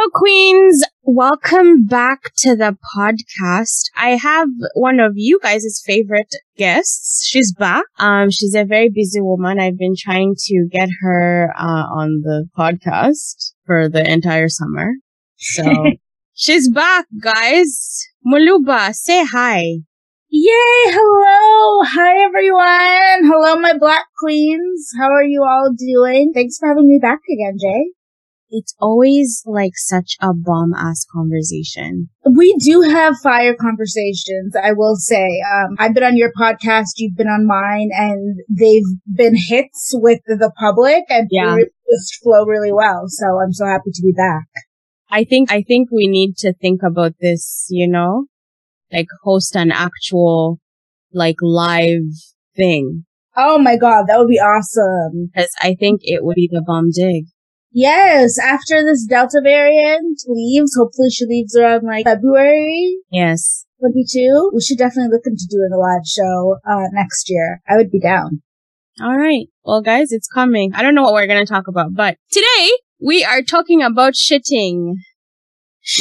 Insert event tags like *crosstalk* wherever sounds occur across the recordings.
Hello, Queens. Welcome back to the podcast. I have one of you guys' favorite guests. She's back. Um, she's a very busy woman. I've been trying to get her, uh, on the podcast for the entire summer. So *laughs* she's back, guys. Maluba, say hi. Yay! Hello! Hi everyone! Hello my black queens! How are you all doing? Thanks for having me back again, Jay. It's always like such a bomb ass conversation. We do have fire conversations, I will say. Um, I've been on your podcast, you've been on mine, and they've been hits with the public and Yeah. they just flow really well. So I'm so happy to be back. I think, I think we need to think about this, you know, like host an actual, like live thing. Oh my god, that would be awesome. Cause I think it would be the bomb dig. Yes, after this Delta variant leaves, hopefully she leaves around like February. Yes. 22. We should definitely look into doing a live show uh, next year. I would be down. All right. Well, guys, it's coming. I don't know what we're going to talk about, but today we are talking about shitting.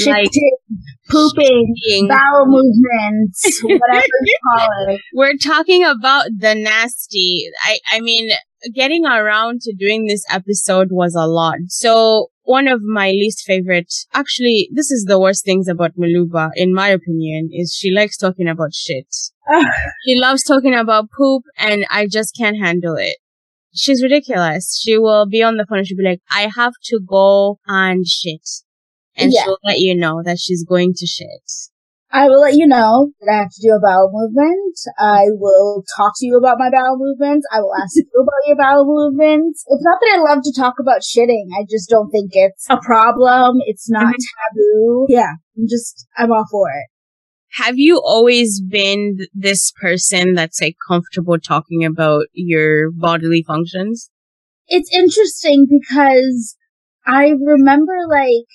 Like- Shitting, pooping, Shitting. bowel movements, whatever you call it. *laughs* We're talking about the nasty. I, I mean, getting around to doing this episode was a lot. So one of my least favorite, actually, this is the worst things about Maluba, in my opinion, is she likes talking about shit. *laughs* She loves talking about poop and I just can't handle it. She's ridiculous. She will be on the phone and she'll be like, I have to go and shit. And Yeah. she'll let you know that she's going to shit. I will let you know that I have to do a bowel movement. I will talk to you about my bowel movements. I will ask you about your bowel movements. It's not that I love to talk about shitting. I just don't think it's a problem. It's not Mhm. taboo. Yeah, I'm just, I'm all for it. Have you always been this person that's like comfortable talking about your bodily functions? it's interesting because I remember like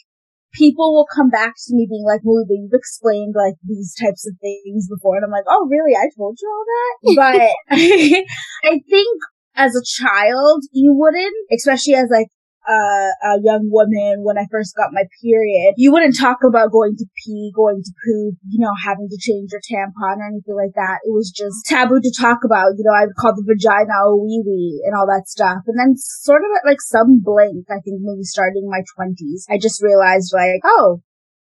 people will come back to me being like, well, you've explained like these types of things before. And I'm like, oh, really? I told you all that? *laughs* But *laughs* I think as a child, you wouldn't, especially as like uh, a young woman when I first got my period, you wouldn't talk about going to pee, going to poop, you know, having to change your tampon or anything like that. It was just taboo to talk about. You know, I would call the vagina a wee wee and all that stuff. And then sort of at like some blink, I think maybe starting my twenties, I just realized like, oh,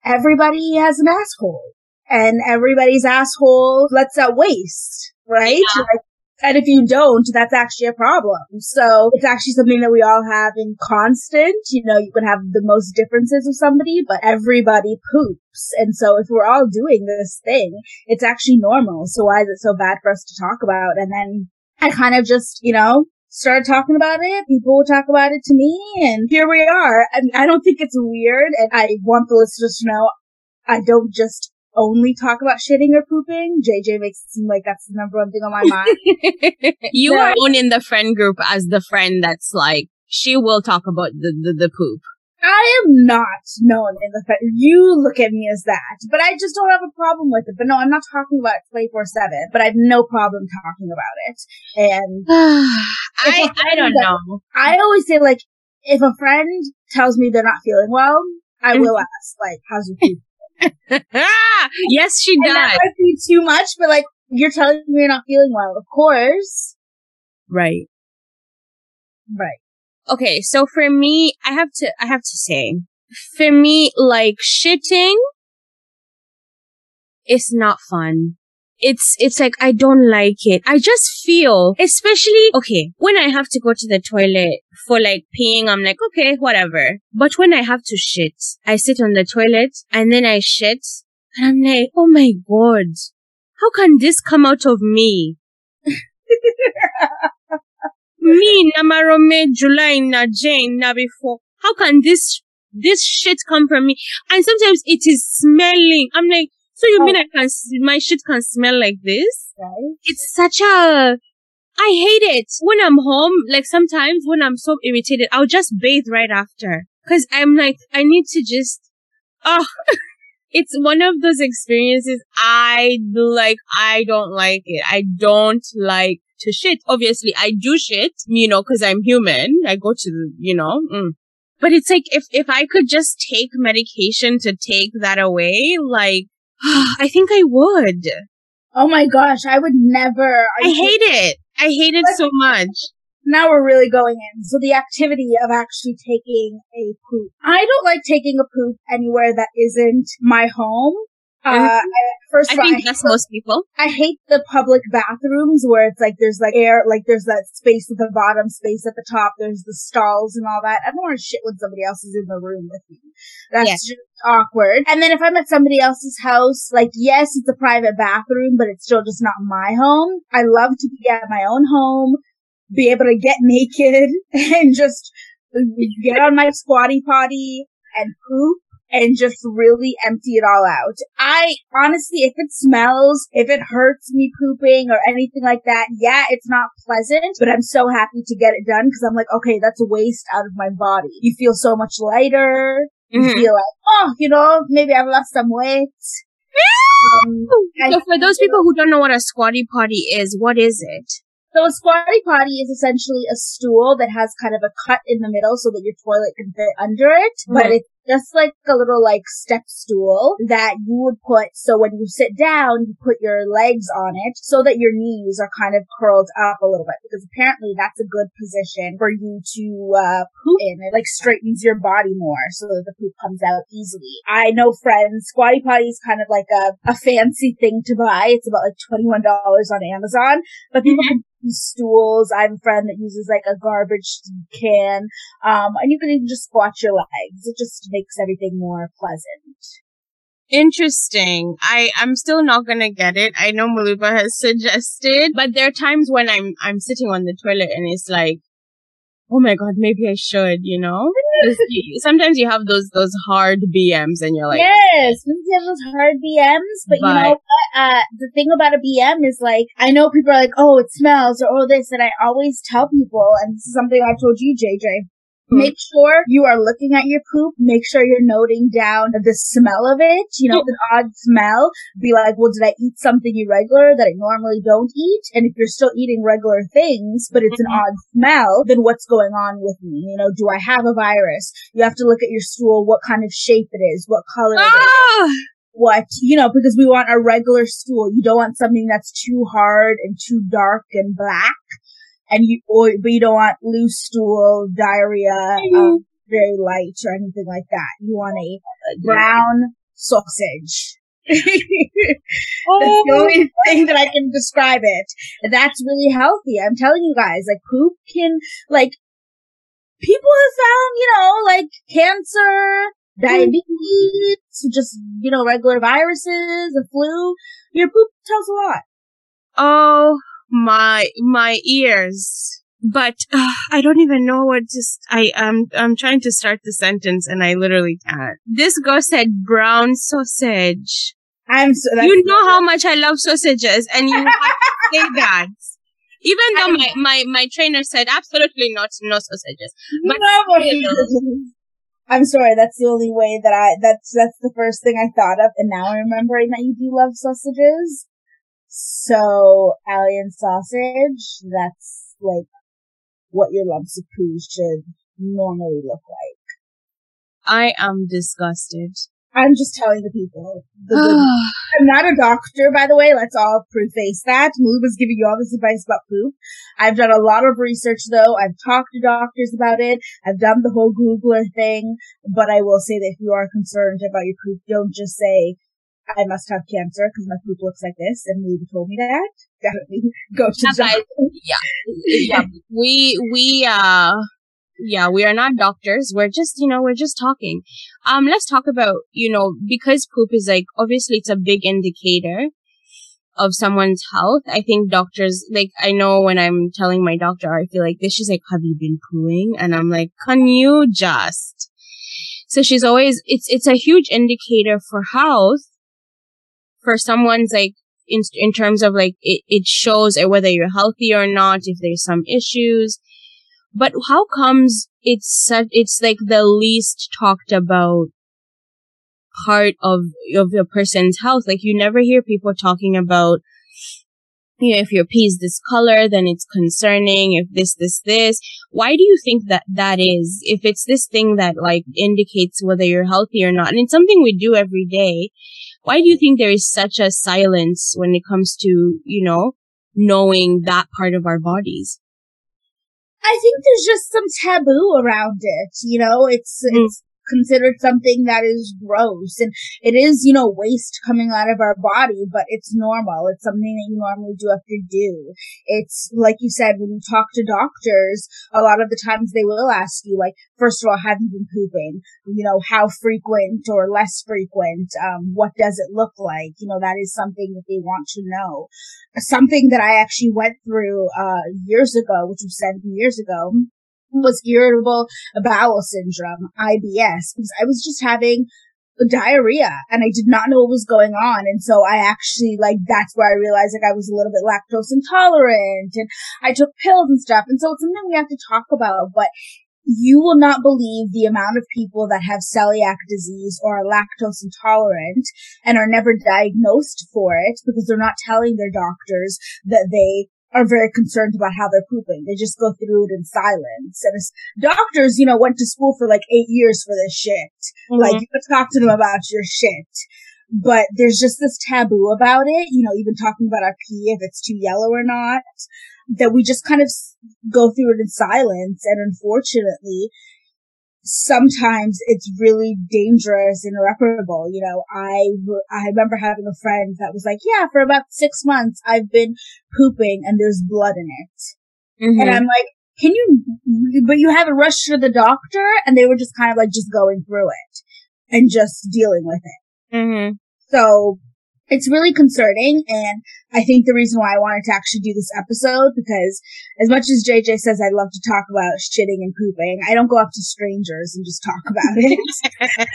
everybody has an asshole and everybody's asshole lets out waste, right? Like, and if you don't, that's actually a problem. So it's actually something that we all have in constant. You know, you can have the most differences with somebody, but everybody poops. And so if we're all doing this thing, it's actually normal. So why is it so bad for us to talk about? And then I kind of just, you know, started talking about it. People would talk about it to me and here we are. I, mean, I don't think it's weird. And I want the listeners to know I don't just only talk about shitting or pooping. JJ makes it seem like that's the number one thing on my *laughs* mind. you No. are known in the friend group as the friend that's like, she will talk about the, the, the poop. I am not known in the fact you look at me as that, but I just don't have a problem with it. But no, I'm not talking about it 24 seven, but I have no problem talking about it. And *sighs* I, I don't know. I always say like, if a friend tells me they're not feeling well, I mm-hmm. will ask like, how's your poop? *laughs* yes, she And that does. might be too much, but like, you're telling me you're not feeling well. Of course. Right. Right. Okay, so for me, I have to, I have to say, for me, like shitting is not fun. It's, it's like, I don't like it. I just feel, especially, okay, when I have to go to the toilet for like peeing, I'm like, okay, whatever. But when I have to shit, I sit on the toilet and then I shit and I'm like, oh my god, how can this come out of me? *laughs* me, Namarome, July, na Jane, na before. How can this, this shit come from me? And sometimes it is smelling. I'm like, so you Oh. mean I can, my shit can smell like this? Right. It's such a, I hate it. When I'm home, like sometimes when I'm so irritated, I'll just bathe right after. Cause I'm like, I need to just, oh, *laughs* it's one of those experiences I like, I don't like it. I don't like to shit. Obviously, I do shit, you know, cause I'm human. I go to the, you know, mm. But it's like if if I could just take medication to take that away, like *sighs* I think I would. Oh my gosh, I would never. I hate it. I hate it so much. Now we're really going in. So the activity of actually taking a poop. I don't like taking a poop anywhere that isn't my home. Uh, first I of all, think I that's hate- most people. I hate the public bathrooms where it's like there's like air, like there's that space at the bottom, space at the top, there's the stalls and all that. I don't want to shit when somebody else is in the room with me. That's Yeah. just awkward. And then if I'm at somebody else's house, like yes, it's a private bathroom, but it's still just not my home. I love to be at my own home, be able to get *laughs* naked and just get on my squatty potty and poop and just really empty it all out. I honestly, if it smells, if it hurts me pooping or anything like that, yeah, it's not pleasant, but I'm so happy to get it done because I'm like, okay, that's a waste out of my body. You feel so much lighter. You Mhm. feel like, oh, you know, maybe I've lost some weight. Um, *gasps* I- So for those people who don't know what a squatty potty is, what is it? So a squatty potty is essentially a stool that has kind of a cut in the middle so that your toilet can fit under it, but Mhm. it's just like a little like step stool that you would put so when you sit down you put your legs on it so that your knees are kind of curled up a little bit because apparently that's a good position for you to uh poop in. It like straightens your body more so that the poop comes out easily. I know friends, squatty potty is kind of like a, a fancy thing to buy. It's about like $21 on Amazon, but people *laughs* can stools. I have a friend that uses like a garbage can. Um, and you can even just squat your legs. It just makes everything more pleasant. Interesting. I I'm still not gonna get it. I know Maluba has *laughs* suggested, but there are times when I'm I'm sitting on the toilet and it's like, oh my god, maybe I should. You know? *laughs* sometimes you have those those hard BMs and you're like, yes, you have those hard BMs, but, you know what? Uh, the thing about a BM is like, I know people are like, oh, it smells or oh, this, and I always tell people, and this is something I told you, JJ. Hmm. Make sure you are looking at your poop. Make sure you're noting down the smell of it. You know, an odd smell. Be like, well, did I eat something irregular that I normally don't eat? And if you're still eating regular things, but it's an Mhm. odd smell, then what's going on with me? You know, do I have a virus? You have to look at your stool, what kind of shape it is, what color it is ah, what you know because we want a regular stool you don't want something that's too hard and too dark and black and you or but you don't want loose stool diarrhea um, very light or anything like that you want a brown sausage *laughs* that's the only thing that I can describe it. And That's really healthy. I'm telling you guys, like poop can, like, people have found, you know, like cancer, diabetes, just, you know, regular viruses, the flu. Your poop tells a lot. Oh my my ears. But uh, I don't even know what to. i am I'm trying to start the sentence and I literally can't. This girl said brown sausage. I'm so, you know how much I love sausages, and you have to *laughs* say that. Even though my, my, my trainer said absolutely not, no sausages. but know what still. it is. I'm sorry, that's the only way that I, that's, that's the first thing I thought of, and now I'm remembering that you do love sausages. So, alien sausage, that's like what your lumps of poo should normally look like. I am disgusted. I'm just telling the people. The *sighs* I'm not a doctor, by the way. Let's all preface that. Maluba's giving you all this advice about poop. I've done a lot of research though. I've talked to doctors about it. I've done the whole Googler thing. But I will say that if you are concerned about your poop, don't just say, I must have cancer because my poop looks like this and Maluba told me that. *laughs* Definitely go to Yeah, the doctor. yeah, we we uh yeah, we are not doctors. We're just, you know, we're just talking. Um let's talk about, you know, because poop is like obviously it's a big indicator of someone's health. I think doctors like I know when I'm telling my doctor I feel like this she's like, Have you been pooing? And I'm like, Can you just so she's always it's it's a huge indicator for health for someone's like in in terms of like it, it shows whether you're healthy or not if there's some issues but how comes it's such it's like the least talked about part of of a person's health like you never hear people talking about you know, if your pee is this color, then it's concerning. If this, this, this, why do you think that that is? If it's this thing that like indicates whether you're healthy or not, and it's something we do every day, why do you think there is such a silence when it comes to, you know, knowing that part of our bodies? I think there's just some taboo around it. You know, it's, mm. it's, considered something that is gross and it is, you know, waste coming out of our body, but it's normal. It's something that you normally do have to do. It's like you said, when you talk to doctors, a lot of the times they will ask you, like, first of all, have you been pooping? You know, how frequent or less frequent? Um, what does it look like? You know, that is something that they want to know. Something that I actually went through, uh, years ago, which was seven years ago, was irritable bowel syndrome, IBS, because I was just having diarrhea and I did not know what was going on. And so I actually like, that's where I realized like I was a little bit lactose intolerant and I took pills and stuff. And so it's something we have to talk about, but you will not believe the amount of people that have celiac disease or are lactose intolerant and are never diagnosed for it because they're not telling their doctors that they are very concerned about how they're pooping. They just go through it in silence. And doctors, you know, went to school for like eight years for this shit. Mm-hmm. Like, you talk to them about your shit. But there's just this taboo about it, you know, even talking about our pee, if it's too yellow or not, that we just kind of go through it in silence. And unfortunately, sometimes it's really dangerous and irreparable. You know, I, I remember having a friend that was like, yeah, for about six months, I've been pooping and there's blood in it. Mm-hmm. And I'm like, can you, but you haven't rushed to the doctor? And they were just kind of like just going through it and just dealing with it. Mm-hmm. So it's really concerning. And I think the reason why I wanted to actually do this episode, because as much as JJ says I love to talk about shitting and pooping, I don't go up to strangers and just talk about it.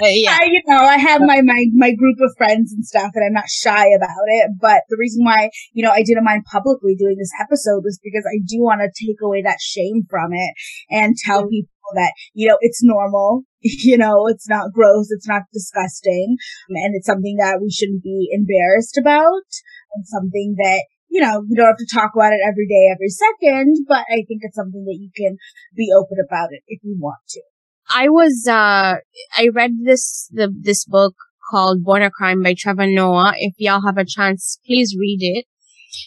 *laughs* yeah. I, you know, I have my, my, my group of friends and stuff and I'm not shy about it. But the reason why, you know, I didn't mind publicly doing this episode was because I do want to take away that shame from it and tell people that, you know, it's normal. *laughs* You know, it's not gross. It's not disgusting. And it's something that we shouldn't be embarrassed about and something that, you know, you don't have to talk about it every day, every second, but I think it's something that you can be open about it if you want to. I was, uh, I read this, the, this book called Born a Crime by Trevor Noah. If y'all have a chance, please read it.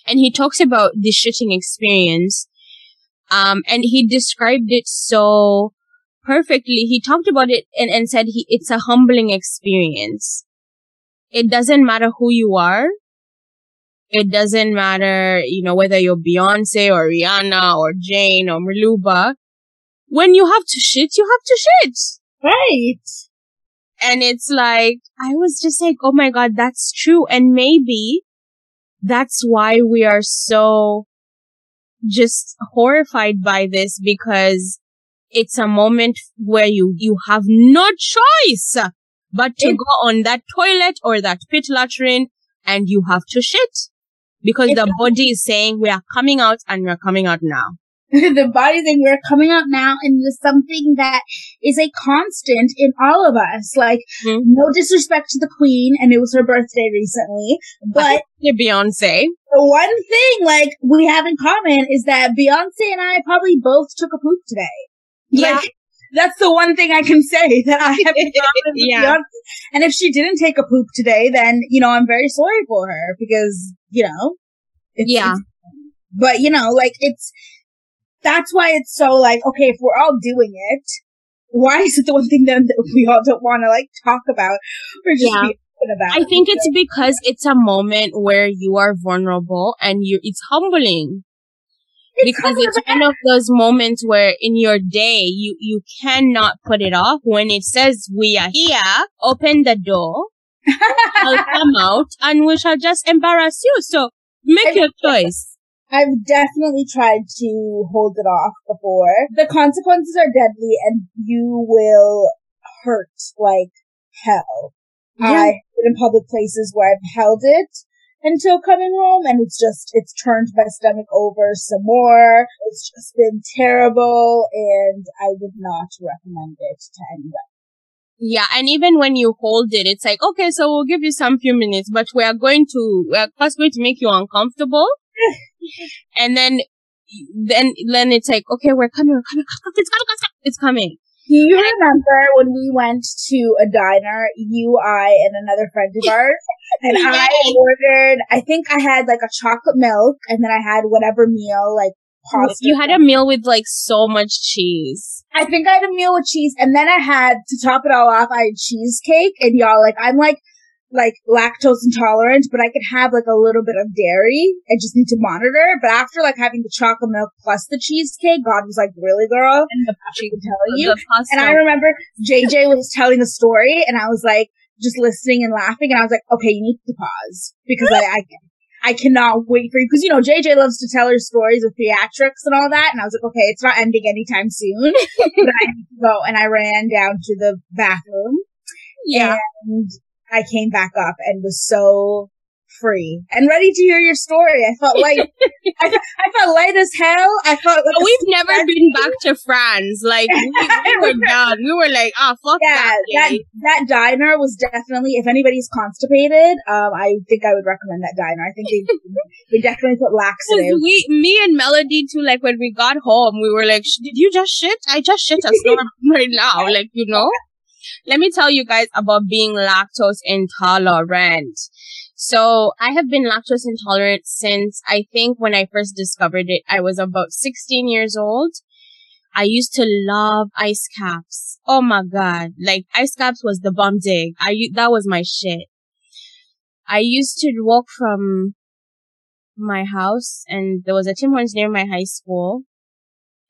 And he talks about the shitting experience. Um, and he described it so perfectly. He talked about it and, and said he, it's a humbling experience. It doesn't matter who you are. It doesn't matter, you know, whether you're Beyonce or Rihanna or Jane or Maluba. When you have to shit, you have to shit. Right. And it's like, I was just like, oh my God, that's true. And maybe that's why we are so just horrified by this because it's a moment where you, you have no choice but to it, go on that toilet or that pit latrine and you have to shit because *laughs* the body is saying we are coming out and we're coming out now. the body saying we're coming out now and it's something that is a constant in all of us. Like, mm-hmm. no disrespect to the queen and it was her birthday recently, but Beyonce. The one thing like we have in common is that Beyonce and I probably both took a poop today. Yeah. Like, that's the one thing I can say *laughs* that I have *laughs* yeah. And if she didn't take a poop today, then, you know, I'm very sorry for her because, you know, it's, yeah. It's, but, you know, like it's, that's why it's so like, okay, if we're all doing it, why is it the one thing that we all don't want to like talk about or just yeah. be about? I think it's because it's a moment where you are vulnerable and you, it's humbling because it's one of those moments where in your day you you cannot put it off. When it says we are here open the door. I'll *laughs* come out and we shall just embarrass you. So make your choice. I've definitely tried to hold it off before. The consequences are deadly and you will hurt like hell. Yeah. i've been in public places where i've held it until coming home and it's just it's turned my stomach over some more it's just been terrible and i would not recommend it to anybody yeah, and even when you hold it, it's like, okay, so we'll give you some few minutes, but we are going to, we are first going to make you uncomfortable. *laughs* and then then then it's like, okay, we're coming, we're coming, it's coming, it's coming. Do you remember when we went to a diner, you, I, and another friend of ours, *laughs* and I ordered, I think I had like a chocolate milk, and then I had whatever meal, like pasta. You had a meal with like so much cheese. I think I had a meal with cheese, and then I had, to top it all off, I had cheesecake, and y'all, like, I'm like, like lactose intolerant, but I could have like a little bit of dairy. I just need to monitor. But after like having the chocolate milk plus the cheesecake, God was like, really, girl? And the she can tell you. And I remember JJ was telling a story, and I was like, just listening and laughing, and I was like, okay, you need to pause because I, I I cannot wait for you because you know JJ loves to tell her stories of theatrics and all that, and I was like, okay, it's not ending anytime soon. *laughs* but I need to go, and I ran down to the bathroom. Yeah. And I came back up and was so free and ready to hear your story. I felt like *laughs* I, I, felt light as hell. I felt like we've never been back to France. Like we, we *laughs* were done. We were like, ah, oh, fuck yeah, that. That that diner was definitely. If anybody's constipated, um, I think I would recommend that diner. I think they *laughs* they definitely put laxative. We, me and Melody too. Like when we got home, we were like, "Did you just shit? I just shit a storm right now." Like you know. Let me tell you guys about being lactose intolerant. So I have been lactose intolerant since I think when I first discovered it, I was about 16 years old. I used to love ice caps. Oh my God. Like ice caps was the bomb dig. I, that was my shit. I used to walk from my house and there was a Tim Hortons near my high school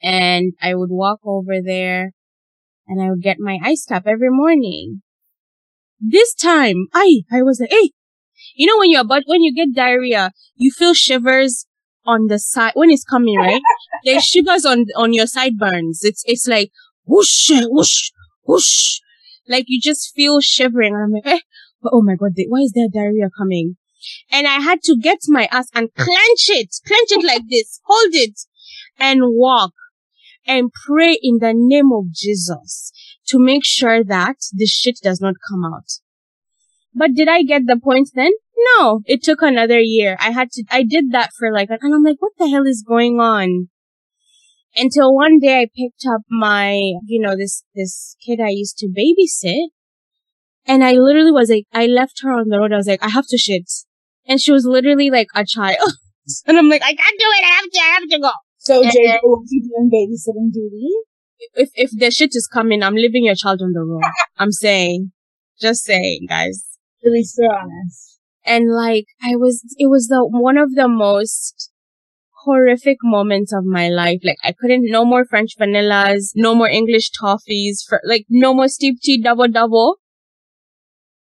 and I would walk over there and I would get my ice cap every morning. This time, I, I was like, hey, you know when you're about, when you get diarrhea, you feel shivers on the side, when it's coming, right? *laughs* There's shivers on, on your sideburns. It's, it's like whoosh, whoosh, whoosh. Like you just feel shivering. And I'm like, eh, oh my God, why is there diarrhea coming? And I had to get my ass and clench it, clench it like this, hold it and walk and pray in the name of Jesus to make sure that the shit does not come out. But did I get the point then? No, it took another year. I had to, I did that for like, and I'm like, what the hell is going on? Until one day I picked up my, you know, this, this kid I used to babysit. And I literally was like, I left her on the road. I was like, I have to shit. And she was literally like a child. *laughs* and I'm like, I can't do it. I have to, I have to go. So Jay will be doing babysitting duty. If if the shit is coming, I'm leaving your child on the road. I'm saying, just saying, guys. At least you're honest. And like, I was, it was the one of the most horrific moments of my life. Like, I couldn't, no more French vanillas, no more English toffees, for like, no more steep tea double double.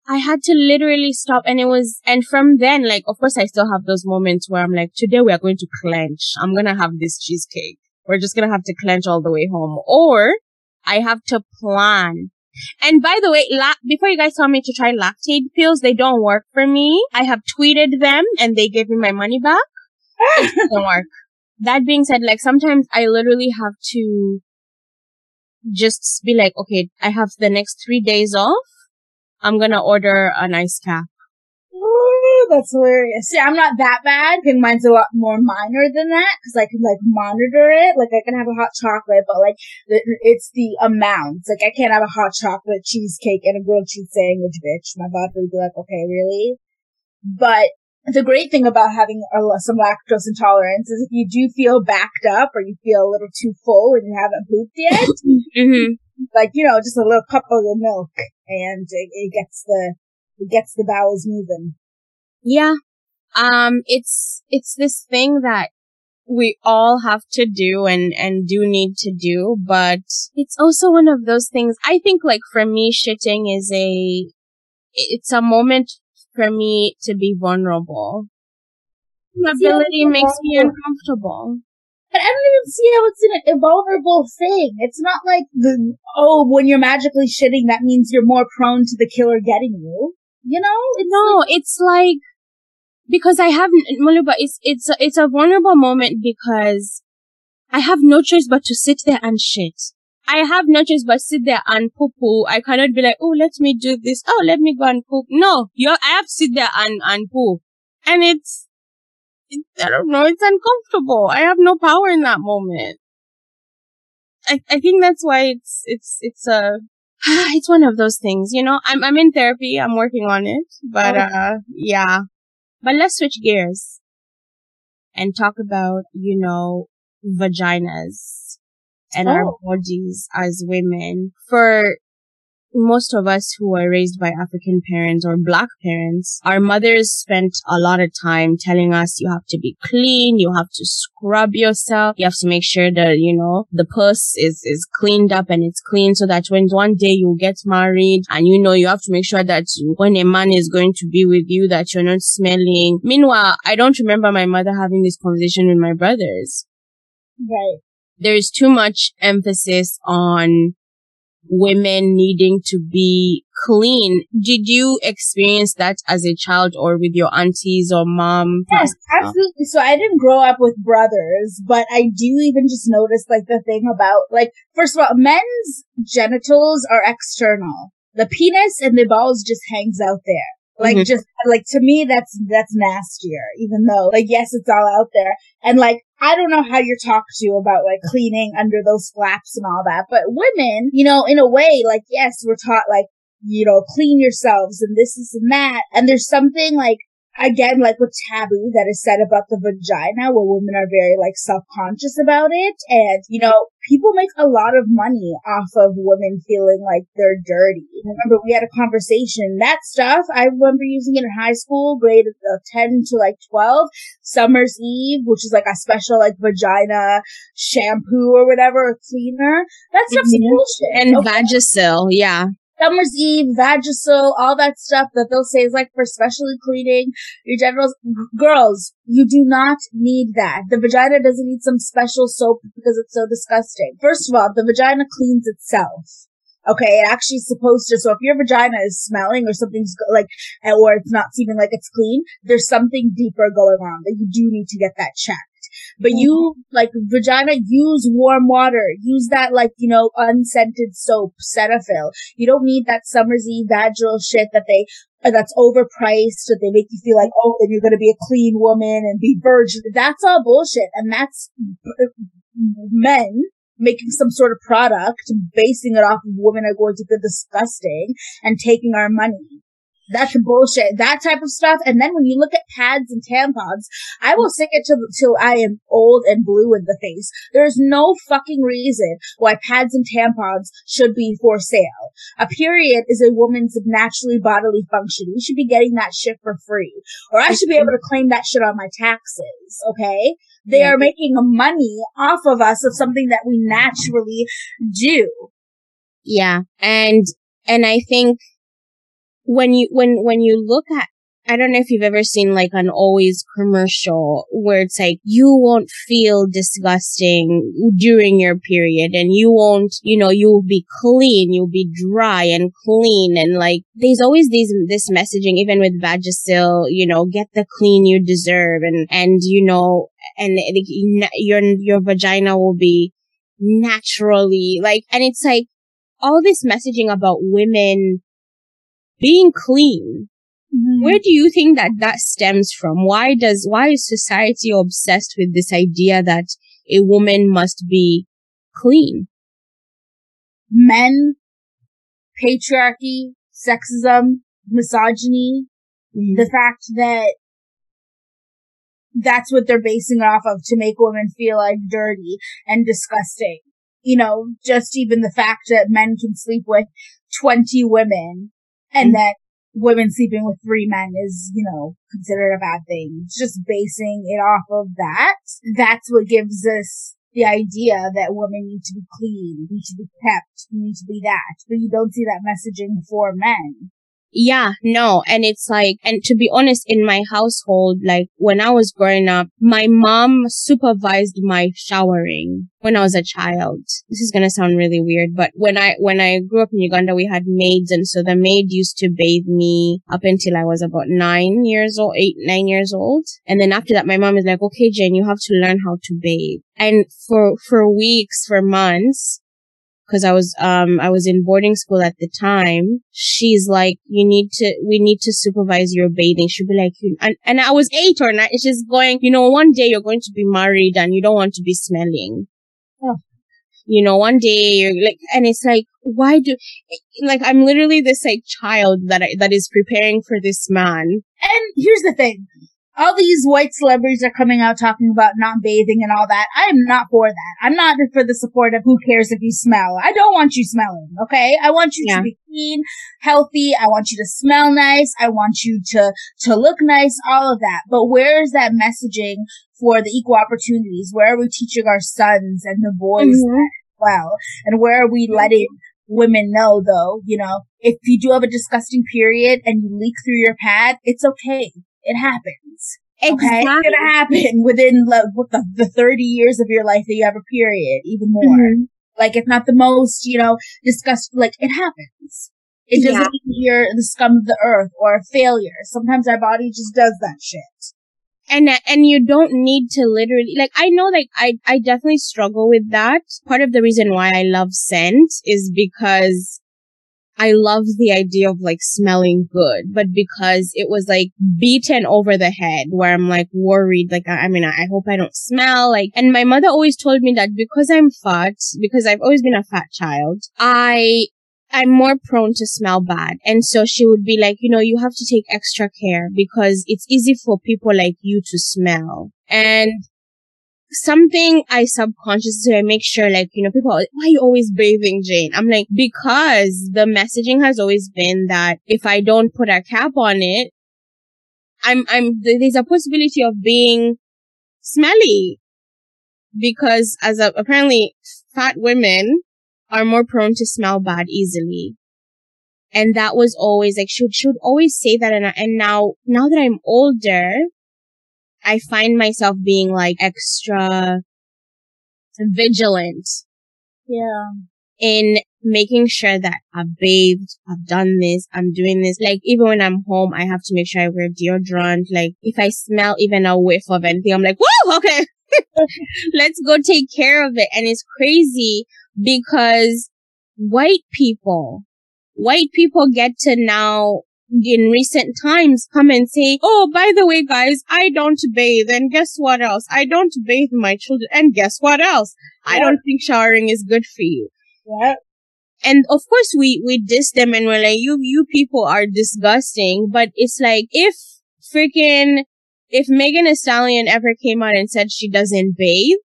I had to literally stop and it was, and from then, like, of course I still have those moments where I'm like, today we are going to clench. I'm going to have this cheesecake. We're just going to have to clench all the way home. Or I have to plan. And by the way, la- before you guys tell me to try Lactaid pills, they don't work for me. I have tweeted them and they gave me my money back. it doesn't *laughs* work. That being said, like sometimes I literally have to just be like, okay, I have the next three days off I'm gonna order an ice cap. Ooh, that's hilarious. See, I'm not that bad. Mine's a lot more minor than that because I can like monitor it. Like I can have a hot chocolate, but like it's the amounts. Like I can't have a hot chocolate cheesecake and a grilled cheese sandwich, bitch. My body would be like, okay, really? But the great thing about having a, some lactose intolerance is if you do feel backed up or you feel a little too full and you haven't pooped yet, *laughs* mm-hmm like you know, just a little cup of the milk, and it, it gets the it gets the bowels moving. Yeah, um, it's it's this thing that we all have to do and and do need to do, but it's also one of those things. I think, like for me, shitting is a it's a moment for me to be vulnerable. Vulnerability makes me uncomfortable. But I don't even see how it's an invulnerable thing. It's not like the, oh, when you're magically shitting, that means you're more prone to the killer getting you. You know? It's no, like, it's like, because I have, Maluba, it's, it's, a, it's a vulnerable moment because I have no choice but to sit there and shit. I have no choice but sit there and poo poo. I cannot be like, oh, let me do this. Oh, let me go and poop. No, you I have to sit there and, and poo. And it's, I don't know, it's uncomfortable. I have no power in that moment. I, I think that's why it's, it's, it's a, *sighs* it's one of those things, you know, I'm, I'm in therapy. I'm working on it, but, okay. uh, yeah, but let's switch gears and talk about, you know, vaginas and oh. our bodies as women. For most of us who were raised by African parents or black parents, our mothers spent a lot of time telling us you have to be clean, you have to scrub yourself, you have to make sure that, you know, the purse is, is cleaned up and it's clean so that when one day you get married and you know, you have to make sure that when a man is going to be with you, that you're not smelling. Meanwhile, I don't remember my mother having this conversation with my brothers. Right. There's too much emphasis on women needing to be clean. Did you experience that as a child or with your aunties or mom? Yes, absolutely. So I didn't grow up with brothers, but I do even just notice like the thing about like, first of all, men's genitals are external. The penis and the balls just hangs out there. Like mm-hmm. just like to me that's that's nastier, even though like yes it's all out there. And like I don't know how you're talked to about like cleaning under those flaps and all that, but women, you know, in a way, like yes, we're taught like, you know, clean yourselves and this, is and that. And there's something like again, like with taboo that is said about the vagina, where women are very like self-conscious about it. And, you know, people make a lot of money off of women feeling like they're dirty. I remember we had a conversation. That stuff, I remember using it in high school, grade uh, 10 to like 12. Summer's Eve, which is like a special like vagina shampoo or whatever, cleaner. That stuff's mm-hmm. bullshit. And okay? Vagisil, yeah. Summer's Eve, Vagisil, all that stuff that they'll say is like for specially cleaning your genitals. Girls, you do not need that. The vagina doesn't need some special soap because it's so disgusting. First of all, the vagina cleans itself. Okay, it actually is supposed to. So if your vagina is smelling or something's like, or it's not seeming like it's clean, there's something deeper going on that you do need to get that checked. But you, like, vagina, use warm water. Use that, like, you know, unscented soap, Cetaphil. You don't need that Summer's Eve vaginal shit that they, uh, that's overpriced, that they make you feel like, oh, then you're gonna be a clean woman and be virgin. That's all bullshit. And that's men making some sort of product, basing it off of women are going to be disgusting and taking our money. That's bullshit. That type of stuff. And then when you look at pads and tampons, I will sing it till, till I am old and blue in the face. There's no fucking reason why pads and tampons should be for sale. A period is a woman's naturally bodily function. We should be getting that shit for free. Or I should be able to claim that shit on my taxes. Okay? They are making money off of us of something that we naturally do. Yeah. And, and I think when you when when you look at I don't know if you've ever seen like an always commercial where it's like you won't feel disgusting during your period and you won't, you know, you'll be clean, you'll be dry and clean and like there's always these this messaging even with Vagisil, you know, get the clean you deserve and and you know and your your vagina will be naturally like and it's like all this messaging about women being clean. Mm-hmm. Where do you think that that stems from? Why does, why is society obsessed with this idea that a woman must be clean? Men, patriarchy, sexism, misogyny, mm-hmm. the fact that that's what they're basing it off of to make women feel like dirty and disgusting. You know, just even the fact that men can sleep with 20 women and mm-hmm. that women sleeping with three men is, you know, considered a bad thing. Just basing it off of that, that's what gives us the idea that women need to be clean, need to be kept, need to be that. But you don't see that messaging for men. Yeah, no. And it's like, and to be honest, in my household, like when I was growing up, my mom supervised my showering when I was a child. This is going to sound really weird, but when I, when I grew up in Uganda, we had maids. And so the maid used to bathe me up until I was about nine years old, eight, nine years old. And then after that, my mom is like, okay, Jane, you have to learn how to bathe. And for, for weeks, for months, because I was um I was in boarding school at the time. She's like, you need to we need to supervise your bathing. She'd be like, and and I was eight or nine. She's going, you know, one day you're going to be married and you don't want to be smelling. Oh. You know, one day you're like, and it's like, why do, like, I'm literally this like child that I, that is preparing for this man. And here's the thing all these white celebrities are coming out talking about not bathing and all that. I am not for that. I'm not for the support of who cares if you smell. I don't want you smelling, okay? I want you Yeah. to be clean, healthy. I want you to smell nice. I want you to, to look nice, all of that. But where is that messaging for the equal opportunities? Where are we teaching our sons and the boys Mhm. that well? And where are we letting women know though, you know, if you do have a disgusting period and you leak through your pad, it's okay. It happens. Okay, it's Exactly. gonna happen within like, what the, the 30 years of your life that you have a period, even more. Mhm. Like, if not the most, you know, disgust, like, it happens. It doesn't Yeah. mean you're the scum of the earth or a failure. Sometimes our body just does that shit. and and you don't need to literally like I know like I I definitely struggle with that. Part of the reason why I love scent is because I love the idea of like smelling good, but because it was like beaten over the head where I'm like worried, like I, I mean, I, I hope I don't smell like, and my mother always told me that because I'm fat, because I've always been a fat child, I, I'm more prone to smell bad. And so she would be like, you know, you have to take extra care because it's easy for people like you to smell. And something I subconsciously I make sure like, you know, people are like, why are you always bathing, Jane? I'm like, because the messaging has always been that if I don't put a cap on it, I'm, I'm, there's a possibility of being smelly because as a, apparently fat women are more prone to smell bad easily. And that was always like, she would, she would always say that. And, and now, now that I'm older, I find myself being like extra vigilant Yeah. in making sure that I've bathed, I've done this, I'm doing this. Like even when I'm home, I have to make sure I wear deodorant. Like if I smell even a whiff of anything, I'm like, whoa, okay, *laughs* let's go take care of it. And it's crazy because white people, white people get to now in recent times come and say, Oh, by the way, guys, I don't bathe. And guess what else? I don't bathe my children. And guess what else? I don't think showering is good for you. Yeah. And of course we, we diss them and we're like, you, you people are disgusting. But it's like, if freaking, if Megan Thee Stallion ever came out and said she doesn't bathe,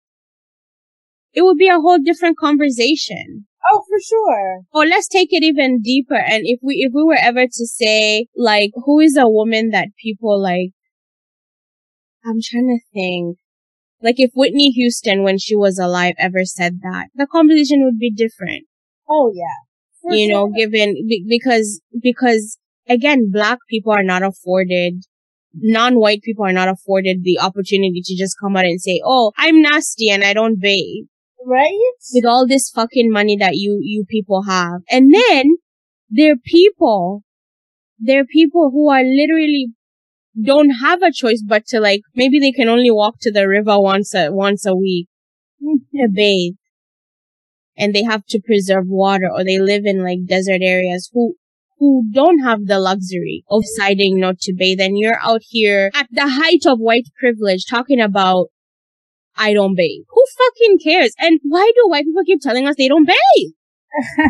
it would be a whole different conversation. Oh, for sure. Or let's take it even deeper. And if we, if we were ever to say, like, who is a woman that people like, I'm trying to think. Like if Whitney Houston, when she was alive, ever said that, the conversation would be different. Oh, yeah. For you know, given, be- because, because again, black people are not afforded, non-white people are not afforded the opportunity to just come out and say, oh, I'm nasty and I don't bathe Right? with all this fucking money that you, you people have. And then there are people, there are people who are literally don't have a choice but to like, maybe they can only walk to the river once a, once a week to bathe. And they have to preserve water or they live in like desert areas who, who don't have the luxury of deciding not to bathe. And you're out here at the height of white privilege talking about I don't bathe. Who fucking cares? And why do white people keep telling us they don't bathe? *laughs*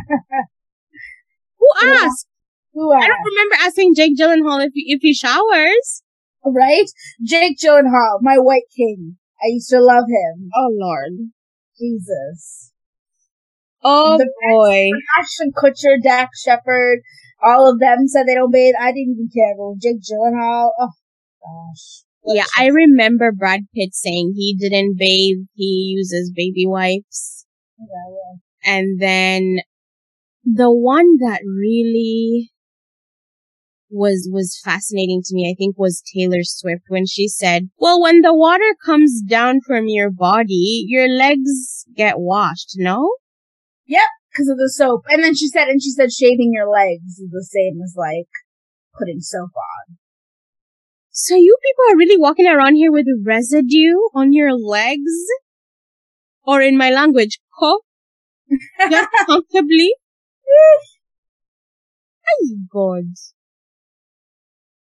Who asked? Who asked? I don't remember asking Jake Gyllenhaal if he, if he showers. Right? Jake Gyllenhaal, my white king. I used to love him. Oh lord. Jesus. Oh The- boy. Ashton Kutcher, Dax Shepard, all of them said they don't bathe. I didn't even care. Jake Gyllenhaal, oh gosh. Yeah, I remember Brad Pitt saying he didn't bathe. He uses baby wipes. Yeah, yeah. And then the one that really was was fascinating to me, I think, was Taylor Swift when she said, "Well, when the water comes down from your body, your legs get washed." No, Yep, Because of the soap. And then she said, and she said shaving your legs is the same as like putting soap on. So you people are really walking around here with residue on your legs, or in my language, ko Just *laughs* comfortably. Oh God.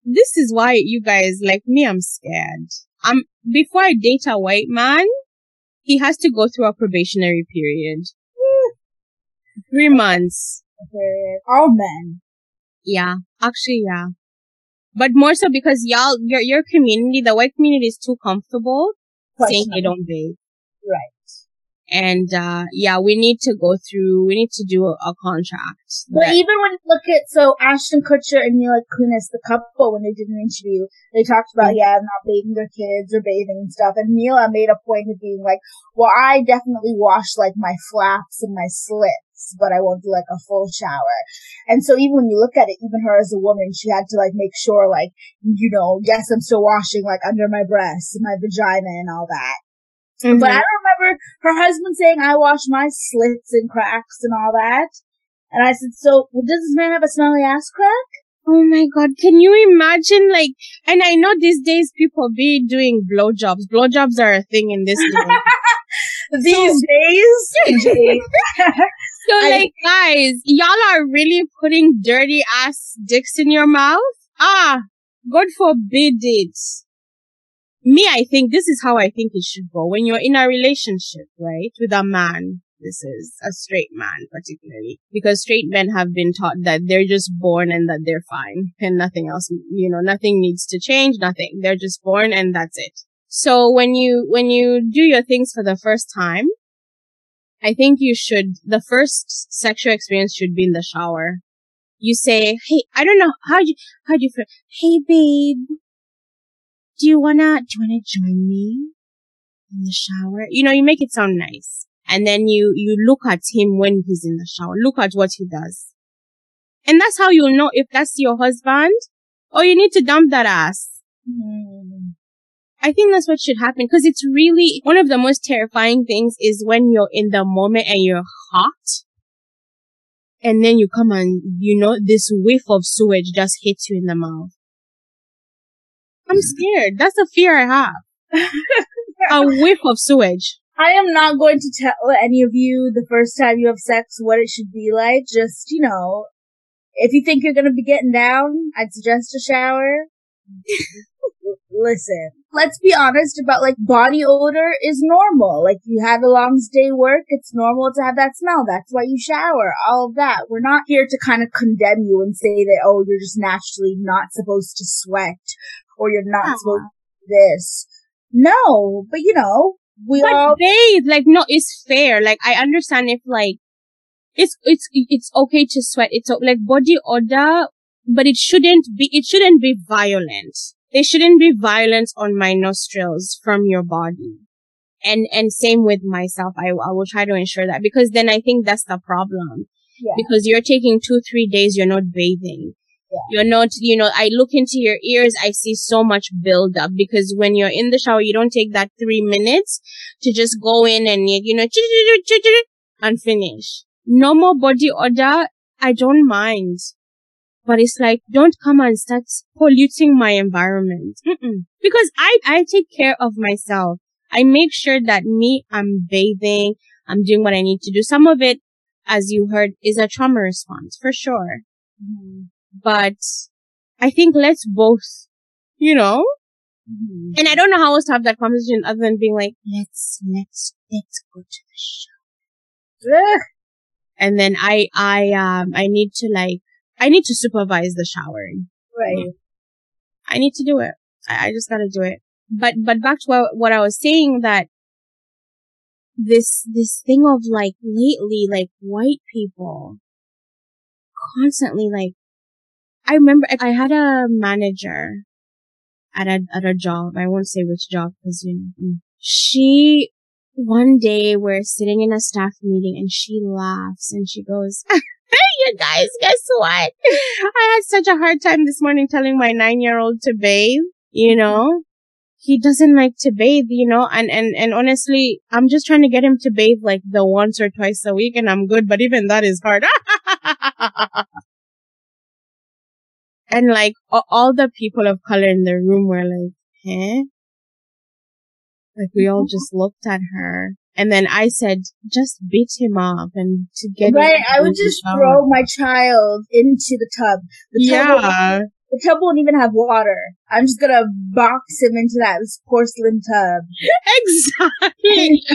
This is why you guys, like me, I'm scared. I'm, before I date a white man, he has to go through a probationary period. Three months. All men. Yeah, actually, yeah. But more so because y'all, your, your community, the white community is too comfortable saying they don't bathe. Right. And, uh, yeah, we need to go through, we need to do a, a contract. But even when you look at so Ashton Kutcher and Mila Kunis, the couple, when they did an interview, they talked about yeah, not bathing their kids or bathing and stuff. And Mila made a point of being like, "Well, I definitely wash like my flaps and my slits, but I won't do like a full shower." And so even when you look at it, even her as a woman, she had to like make sure like, you know, yes, I'm still washing like under my breasts and my vagina and all that. Mhm. But I remember her husband saying, I wash my slits and cracks and all that. And I said, so well, does this man have a smelly ass crack? Oh my god, can you imagine like, and I know these days people be doing blowjobs. Blowjobs are a thing in this *laughs* world. These days? *laughs* *laughs* So I- like guys, y'all are really putting dirty ass dicks in your mouth? Ah, God forbid it. Me, I think this is how I think it should go. When you're in a relationship, right, with a man, this is a straight man particularly, because straight men have been taught that they're just born and that they're fine and nothing else, you know, nothing needs to change, nothing. They're just born and that's it. So when you, when you do your things for the first time, I think you should, the first sexual experience should be in the shower. You say, hey, I don't know, how you, how do you feel? Hey babe, do you wanna, do you wanna join me in the shower? You know, you make it sound nice. And then you, you look at him when he's in the shower. Look at what he does. And that's how you'll know if that's your husband or you need to dump that ass. Hmm. I think that's what should happen because it's really one of the most terrifying things is when you're in the moment and you're hot and then you come and you know this whiff of sewage just hits you in the mouth. I'm mm. scared. That's the fear I have. A *laughs* whiff of sewage. I am not going to tell any of you the first time you have sex what it should be like. Just, you know, if you think you're going to be getting down, I'd suggest a shower. *laughs* Listen, let's be honest about like body odor is normal. Like you had a long day work, it's normal to have that smell. That's why you shower, all of that. We're not here to kind of condemn you and say that, oh, you're just naturally not supposed to sweat or you're not supposed to do this. No, but you know, we But all bathe, like, no, it's fair. Like, I understand if, like, it's, it's, it's okay to sweat. It's like body odor, but it shouldn't be, it shouldn't be violent. There shouldn't be violence on my nostrils from your body. And, and same with myself. I, I will try to ensure that because then I think that's the problem. Yeah. Because you're taking two, three days, you're not bathing. Yeah. You're not, you know, I look into your ears, I see so much buildup because when you're in the shower, you don't take that three minutes to just go in and, you know, and finish. No more body odor. I don't mind. But it's like, don't come and start polluting my environment. Mm-mm. Because I, I take care of myself. I make sure that me, I'm bathing, I'm doing what I need to do. Some of it, as you heard, is a trauma response for sure. Mhm. But I think let's both, you know, Mhm. and I don't know how else to have that conversation other than being like, let's, let's, let's go to the show. Ugh. And then I, I, um, I need to like, I need to supervise the showering. Right. I need to do it. I, I just gotta do it. But, but back to what, what I was saying that this, this thing of like lately, like white people constantly like, I remember I had a manager at a, at a job. I won't say which job because you know, mm. she, one day we're sitting in a staff meeting and she laughs and she goes, *laughs* you guys, guess what? I had such a hard time this morning telling my nine year old to bathe, you know? He doesn't like to bathe, you know, and, and, and honestly, I'm just trying to get him to bathe like the once or twice a week and I'm good, but even that is hard. *laughs* and like all the people of color in the room were like, eh? Like we all just looked at her And then I said, just beat him up and to get right. I would just throw my child into the tub. The tub yeah. The tub won't even have water. I'm just gonna box him into that porcelain tub. *laughs* Exactly. *laughs*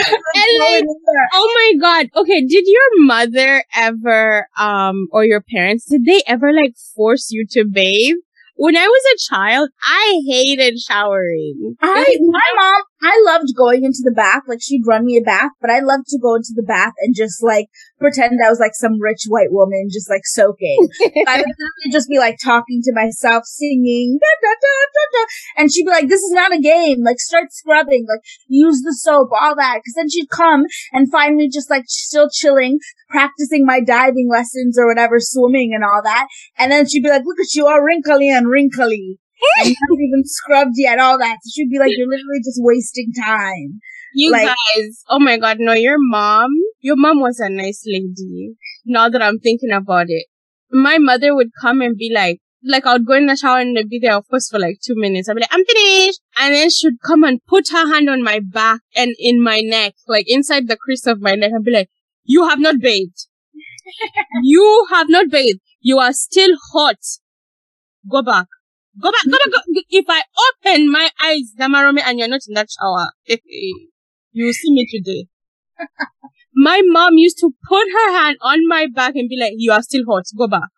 like, oh my god. Okay, did your mother ever, um, or your parents, did they ever like force you to bathe? when I was a child, I hated showering. I, my mom, I loved going into the bath. Like she'd run me a bath, but I loved to go into the bath and just like pretend I was like some rich white woman, just like soaking. *laughs* I would just be like talking to myself, singing, da, da, da, and she'd be like, "This is not a game. Like start scrubbing. Like use the soap, all that." Because then she'd come and find me just like still chilling, practicing my diving lessons or whatever, swimming and all that. And then she'd be like, look at you all wrinkly and wrinkly. Haven't even scrubbed yet, all that. So she'd be like, you're literally just wasting time. You like, guys, oh my god, no, your mom, your mom was a nice lady. Now that I'm thinking about it. My mother would come and be like, like I would go in the shower and be there, of course, for like two minutes. I'd be like, I'm finished. And then she'd come and put her hand on my back and in my neck, like inside the crease of my neck and be like, you have not bathed. *laughs* you have not bathed. You are still hot. Go back. Go back. Go back. Go. If I open my eyes, Damarome, and you're not in that shower, eh, you will see me today. *laughs* my mom used to put her hand on my back and be like, you are still hot. Go back.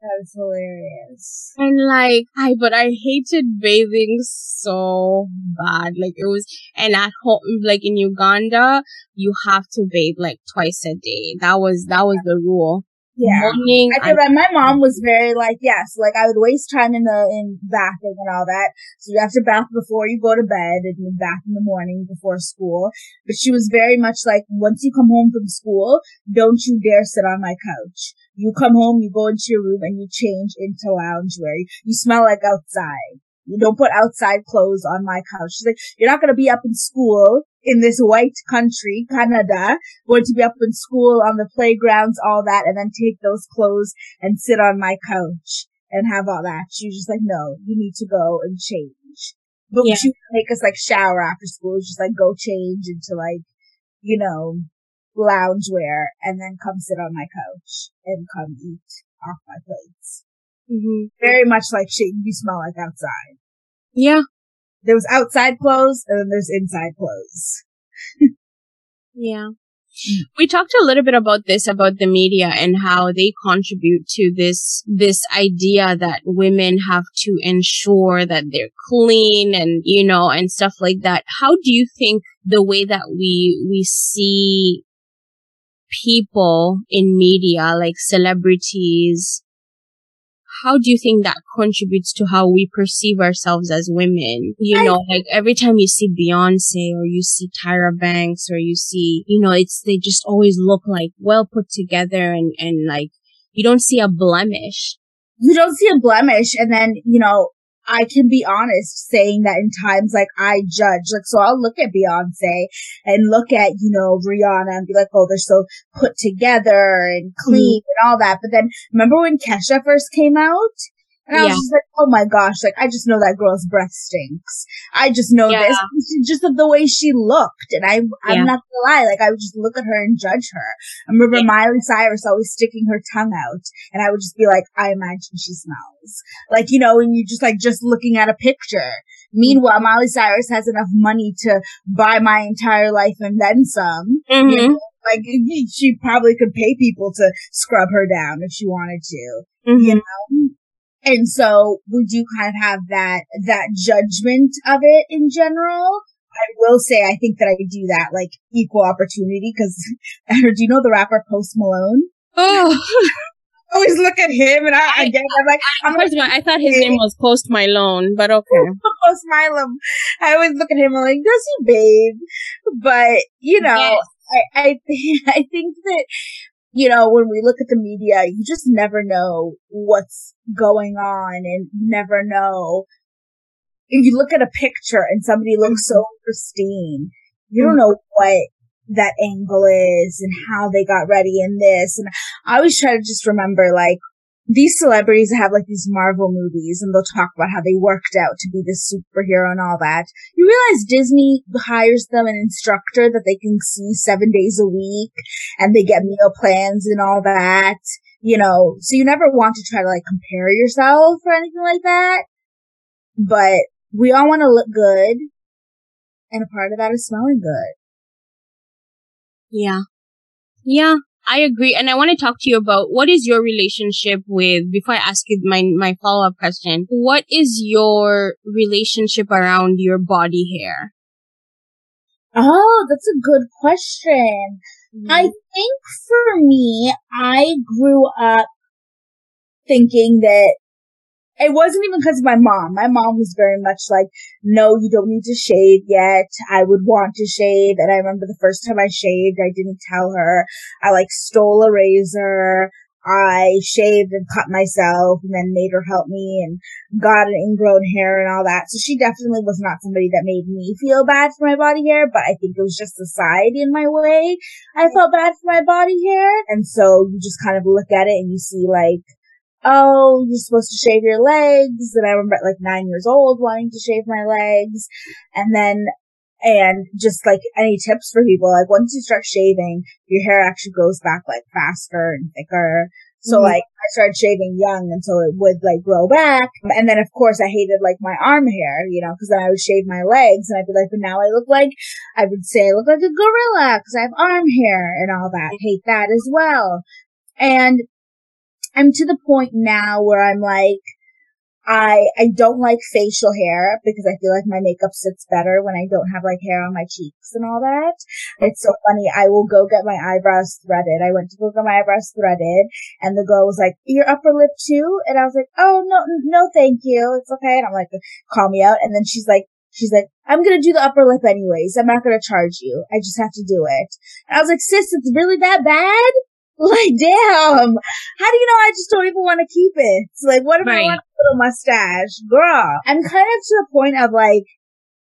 That's hilarious. And like, I, but I hated bathing so bad. Like it was, and at home, like in Uganda, you have to bathe like twice a day. That was, that was the rule. Yeah. Morning, I feel like my mom mm. was very like, yes, like I would waste time in the, in bathing and all that. So you have to bath before you go to bed and you bath in the morning before school. But she was very much like, once you come home from school, don't you dare sit on my couch you come home, you go into your room and you change into loungewear. You smell like outside. You don't put outside clothes on my couch. She's like, you're not going to be up in school in this white country, Canada, going to be up in school on the playgrounds, all that, and then take those clothes and sit on my couch and have all that. She was just like, no, you need to go and change. But yeah. she would make us like shower after school, just like go change into like, you know, loungewear and then come sit on my couch and come eat off my plates. Mm-hmm. Very much like shit you smell like outside. Yeah. There was outside clothes and then there's inside clothes. yeah. We talked a little bit about this, about the media and how they contribute to this, this idea that women have to ensure that they're clean and, you know, and stuff like that. How do you think the way that we, we see people in media, like celebrities, how do you think that contributes to how we perceive ourselves as women? You I, know, like every time you see Beyonce or you see Tyra Banks or you see, you know, it's, they just always look like well put together and, and like you don't see a blemish. You don't see a blemish. And then, you know, I can be honest saying that in times like I judge, like, so I'll look at Beyonce and look at, you know, Rihanna and be like, oh, they're so put together and clean mm. and all that. But then remember when Kesha first came out? And I was just like, oh my gosh, like I just know that girl's breath stinks. I just know yeah. this. just of the way she looked. And I, I'm yeah. not gonna lie, like I would just look at her and judge her. I remember yeah. Miley Cyrus always sticking her tongue out and I would just be like, I imagine she smells. Like, you know, and you just like, just looking at a picture. Meanwhile. Miley Cyrus has enough money to buy my entire life and then some. Mm-hmm. You know? Like *laughs* she probably could pay people to scrub her down if she wanted to. Mm-hmm. You know? And so we do kind of have that, that judgment of it in general. I will say I think that I do that like equal opportunity because *laughs* do you know the rapper Post Malone? Oh. I always look at him and I, again, I'm like, I'm all, I thought his name was Post Malone, but okay. *laughs* Post Malone. I always look at him and like, does he bathe? But, you know, yes. I, I, *laughs* I think that you know, when we look at the media, you just never know what's going on and you never know. If you look at a picture and somebody looks so mm-hmm. pristine, you don't mm-hmm. know what that angle is and how they got ready in this. And I always try to just remember, like, these celebrities have like these Marvel movies and they'll talk about how they worked out to be this superhero and all that. You realize Disney hires them an instructor that they can see seven days a week and they get meal plans and all that, you know, so you never want to try to like compare yourself or anything like that. But we all want to look good and a part of that is smelling good. Yeah. Yeah, I agree. And I want to talk to you about what is your relationship with, before I ask you my, my follow up question, what is your relationship around your body hair? Oh, that's a good question. Mm-hmm. I think for me, I grew up thinking that it wasn't even because of my mom. My mom was very much like, no, you don't need to shave yet. I would want to shave. And I remember the first time I shaved, I didn't tell her. I like stole a razor. I shaved and cut myself and then made her help me and got an ingrown hair and all that. So she definitely was not somebody that made me feel bad for my body hair, but I think it was just society in my way. I felt bad for my body hair. And so you just kind of look at it and you see like, oh, you're supposed to shave your legs. And I remember at like nine years old wanting to shave my legs. And then, and just like any tips for people, like once you start shaving, your hair actually grows back like faster and thicker. So mm-hmm. like I started shaving young until it would like grow back. And then of course I hated like my arm hair, you know, cause then I would shave my legs and I'd be like, but now I look like, I would say I look like a gorilla cause I have arm hair and all that. I hate that as well. And I'm to the point now where I'm like, I I don't like facial hair because I feel like my makeup sits better when I don't have like hair on my cheeks and all that. It's so funny. I will go get my eyebrows threaded. I went to go get my eyebrows threaded and the girl was like, "Your upper lip too?" And I was like, "Oh no, no, thank you. It's okay." And I'm like, "Call me out." And then she's like, She's like, I'm gonna do the upper lip anyways. I'm not gonna charge you. I just have to do it. And I was like, sis, it's really that bad? *laughs* Like, damn. How do you know I just don't even want to keep it? It's like, what if right. I want a little mustache? Girl. I'm kind of to the point of like,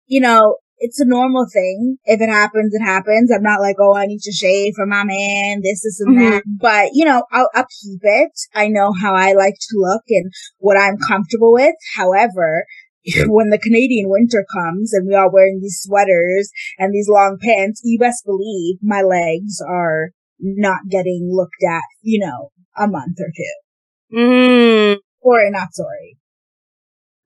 you know, it's a normal thing. If it happens, it happens. I'm not like, oh, I need to shave for my man, this, this, and mm-hmm. that. But, you know, I'll upkeep it. I know how I like to look and what I'm comfortable with. However, *laughs* when the Canadian winter comes and we are wearing these sweaters and these long pants, you best believe my legs are not getting looked at, you know, a month or two. Mm. Or not sorry.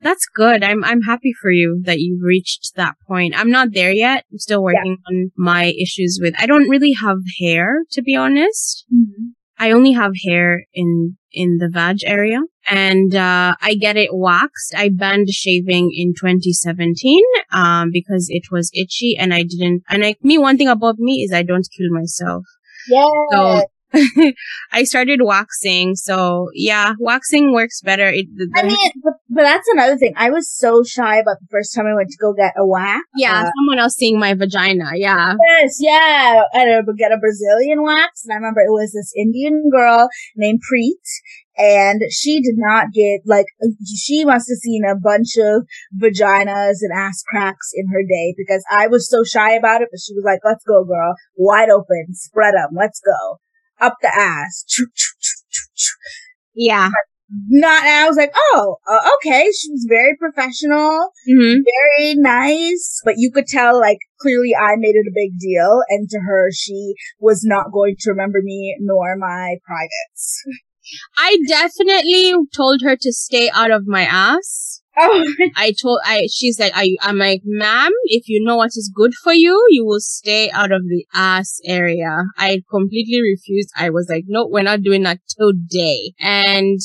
That's good. I'm I'm happy for you that you've reached that point. I'm not there yet. I'm still working yeah. on my issues with I don't really have hair to be honest. Mm-hmm. I only have hair in in the vag area and uh, I get it waxed. I banned shaving in 2017 um, because it was itchy and I didn't and I me one thing about me is I don't kill myself. Yeah. So *laughs* I started waxing. So yeah, waxing works better. It, the, the I mean, but, but, that's another thing. I was so shy about the first time I went to go get a wax. Yeah, uh, someone else seeing my vagina. Yeah. Yes, yeah. And I would get a Brazilian wax. And I remember it was this Indian girl named Preet and she did not get like she must have seen a bunch of vaginas and ass cracks in her day because I was so shy about it, but she was like, "Let's go, girl, wide open, spread them, let's go, up the ass." Yeah. Not, and I was like, oh, uh, okay. She was very professional, mm-hmm. very nice, but you could tell, like, clearly I made it a big deal, and to her, she was not going to remember me nor my privates. I definitely told her to stay out of my ass. Oh. I told I she's like I I'm like ma'am if you know what is good for you you will stay out of the ass area. I completely refused. I was like no we're not doing that today. And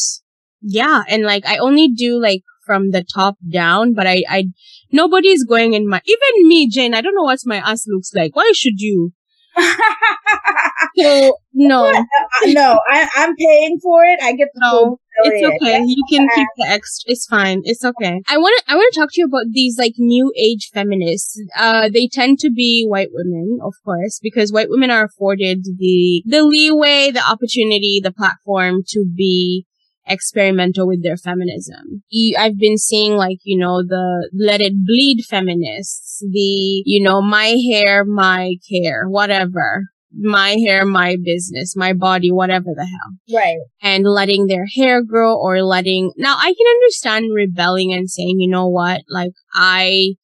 yeah and like I only do like from the top down but I I nobody's going in my even me Jane I don't know what my ass looks like. Why should you? *laughs* so no, *laughs* no, I, am paying for it. I get the no. It's okay. You can keep the extra. It's fine. It's okay. I want to. I want to talk to you about these like new age feminists. Uh, they tend to be white women, of course, because white women are afforded the the leeway, the opportunity, the platform to be experimental with their feminism. I've been seeing like, you know, the let it bleed feminists, the, you know, my hair, my care, whatever. My hair, my business, my body, whatever the hell. Right. And letting their hair grow or letting, now I can understand rebelling and saying, you know what, like I,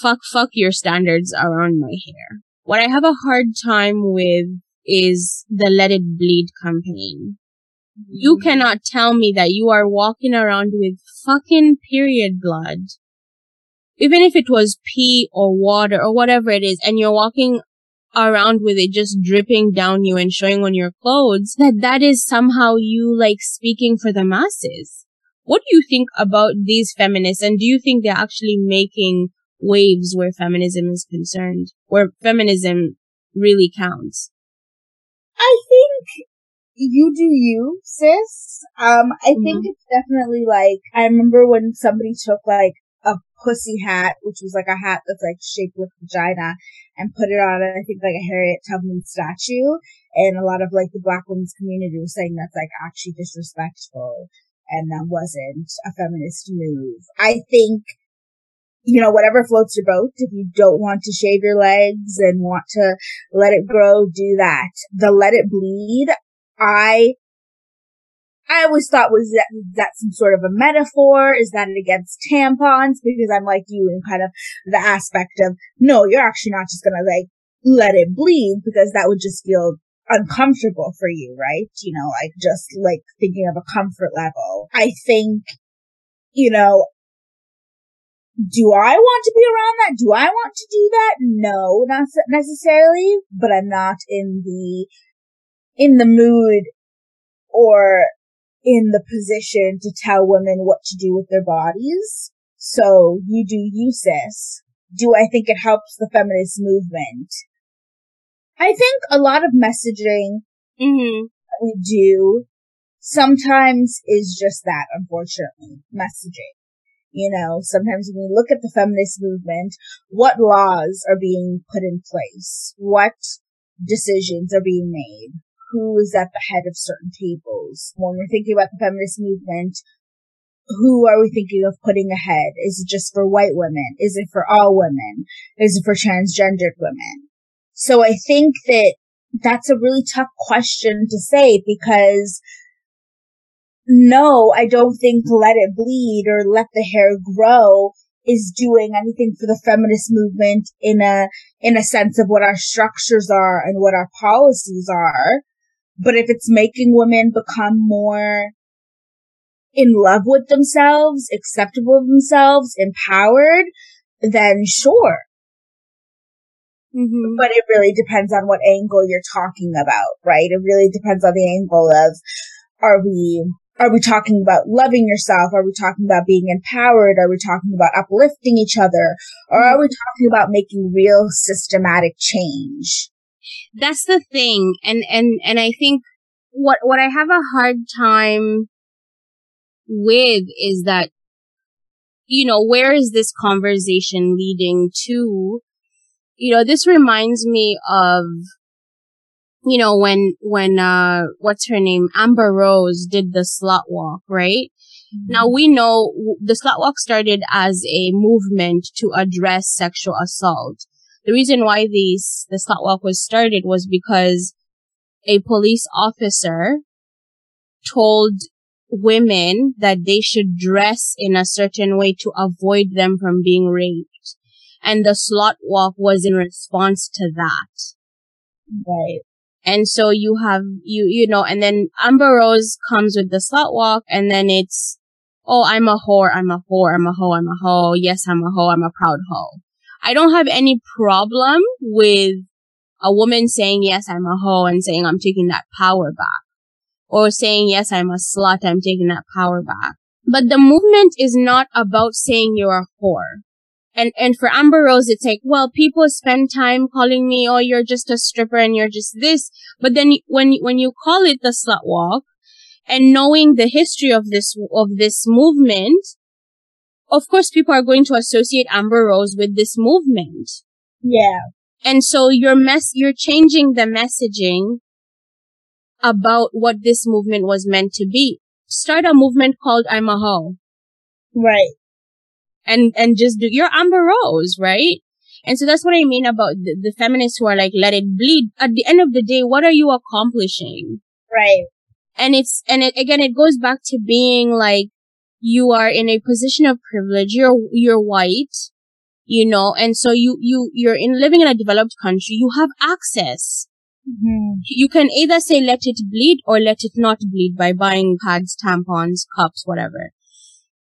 fuck, fuck your standards around my hair. What I have a hard time with is the let it bleed campaign. You Mm-hmm. cannot tell me that you are walking around with fucking period blood. Even if it was pee or water or whatever it is, and you're walking around with it just dripping down you and showing on your clothes, that that is somehow you like speaking for the masses. What do you think about these feminists? And do you think they're actually making waves where feminism is concerned, where feminism really counts? I think you do you, sis. Um, I think it's definitely like, I remember when somebody took like pussy hat, which was like a hat that's like shaped like vagina, and put it on, I think like a Harriet Tubman statue. And a lot of like the black women's community was saying that's like actually disrespectful and that wasn't a feminist move. I think, you know, whatever floats your boat. If you don't want to shave your legs and want to let it grow, do that. The let it bleed, I I always thought was that that some sort of a metaphor? Is that it against tampons? Because I'm like you in kind of the aspect of no, you're actually not just gonna like let it bleed because that would just feel uncomfortable for you, right? You know, like just like thinking of a comfort level. I think, you know, do I want to be around that? Do I want to do that? No, not necessarily, but I'm not in the, in the mood or in the position to tell women what to do with their bodies. So you do you, sis. Do I think it helps the feminist movement? I think a lot of messaging Mm-hmm. that we do sometimes is just that, unfortunately, messaging. You know, sometimes when we look at the feminist movement, what laws are being put in place? What decisions are being made? Who is at the head of certain tables? When we're thinking about the feminist movement, who are we thinking of putting ahead? Is it just for white women? Is it for all women? Is it for transgendered women? So I think that that's a really tough question to say because no, I don't think let it bleed or let the hair grow is doing anything for the feminist movement in a, in a sense of what our structures are and what our policies are. But if it's making women become more in love with themselves, acceptable of themselves, empowered, then sure. Mm-hmm. But it really depends on what angle you're talking about, right? It really depends on the angle of, are we, are we talking about loving yourself? Are we talking about being empowered? Are we talking about uplifting each other? Or are we talking about making real systematic change? That's the thing. And, and, and I think what, what I have a hard time with is that, you know, where is this conversation leading to? You know, this reminds me of, you know, when, when, uh, what's her name? Amber Rose did the slut walk, right? Now we know w- the slut walk started as a movement to address sexual assault. The reason why these, the slut walk was started was because a police officer told women that they should dress in a certain way to avoid them from being raped. And the slut walk was in response to that. Right. And so you have, you, you know, and then Amber Rose comes with the slut walk and then it's, oh, I'm a whore, I'm a whore, I'm a hoe, I'm a hoe. Yes, I'm a hoe, I'm a proud hoe. I don't have any problem with a woman saying, yes, I'm a hoe and saying, I'm taking that power back. Or saying, yes, I'm a slut, I'm taking that power back. But the movement is not about saying you're a whore. And, and for Amber Rose, it's like, well, people spend time calling me, oh, you're just a stripper and you're just this. But then when, when you call it the slut walk and knowing the history of this, of this movement, of course, people are going to associate Amber Rose with this movement. Yeah. And so your mess, you're changing the messaging about what this movement was meant to be. Start a movement called I'm a hoe Right. and, and just do your Amber Rose, right? And so that's what I mean about the, the feminists who are like, let it bleed. At the end of the day, what are you accomplishing? Right. And it's, and it, again, it goes back to being like, you are in a position of privilege. You're, you're white, you know, and so you, you, you're in living in a developed country. You have access. Mm-hmm. You can either say let it bleed or let it not bleed by buying pads, tampons, cups, whatever.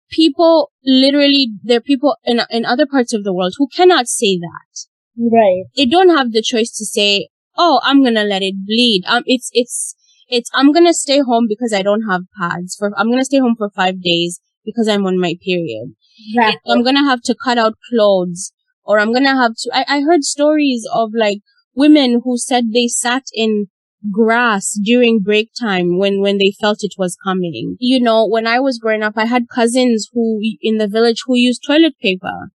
People literally, there are people in, in other parts of the world who cannot say that. Right. They don't have the choice to say, oh, I'm gonna let it bleed. Um, it's, it's, it's, I'm gonna stay home because I don't have pads for, I'm gonna stay home for five days because I'm on my period. Exactly. I'm gonna have to cut out clothes or I'm gonna have to, I, I heard stories of like women who said they sat in grass during break time when, when they felt it was coming. You know, when I was growing up, I had cousins who, in the village who used toilet paper.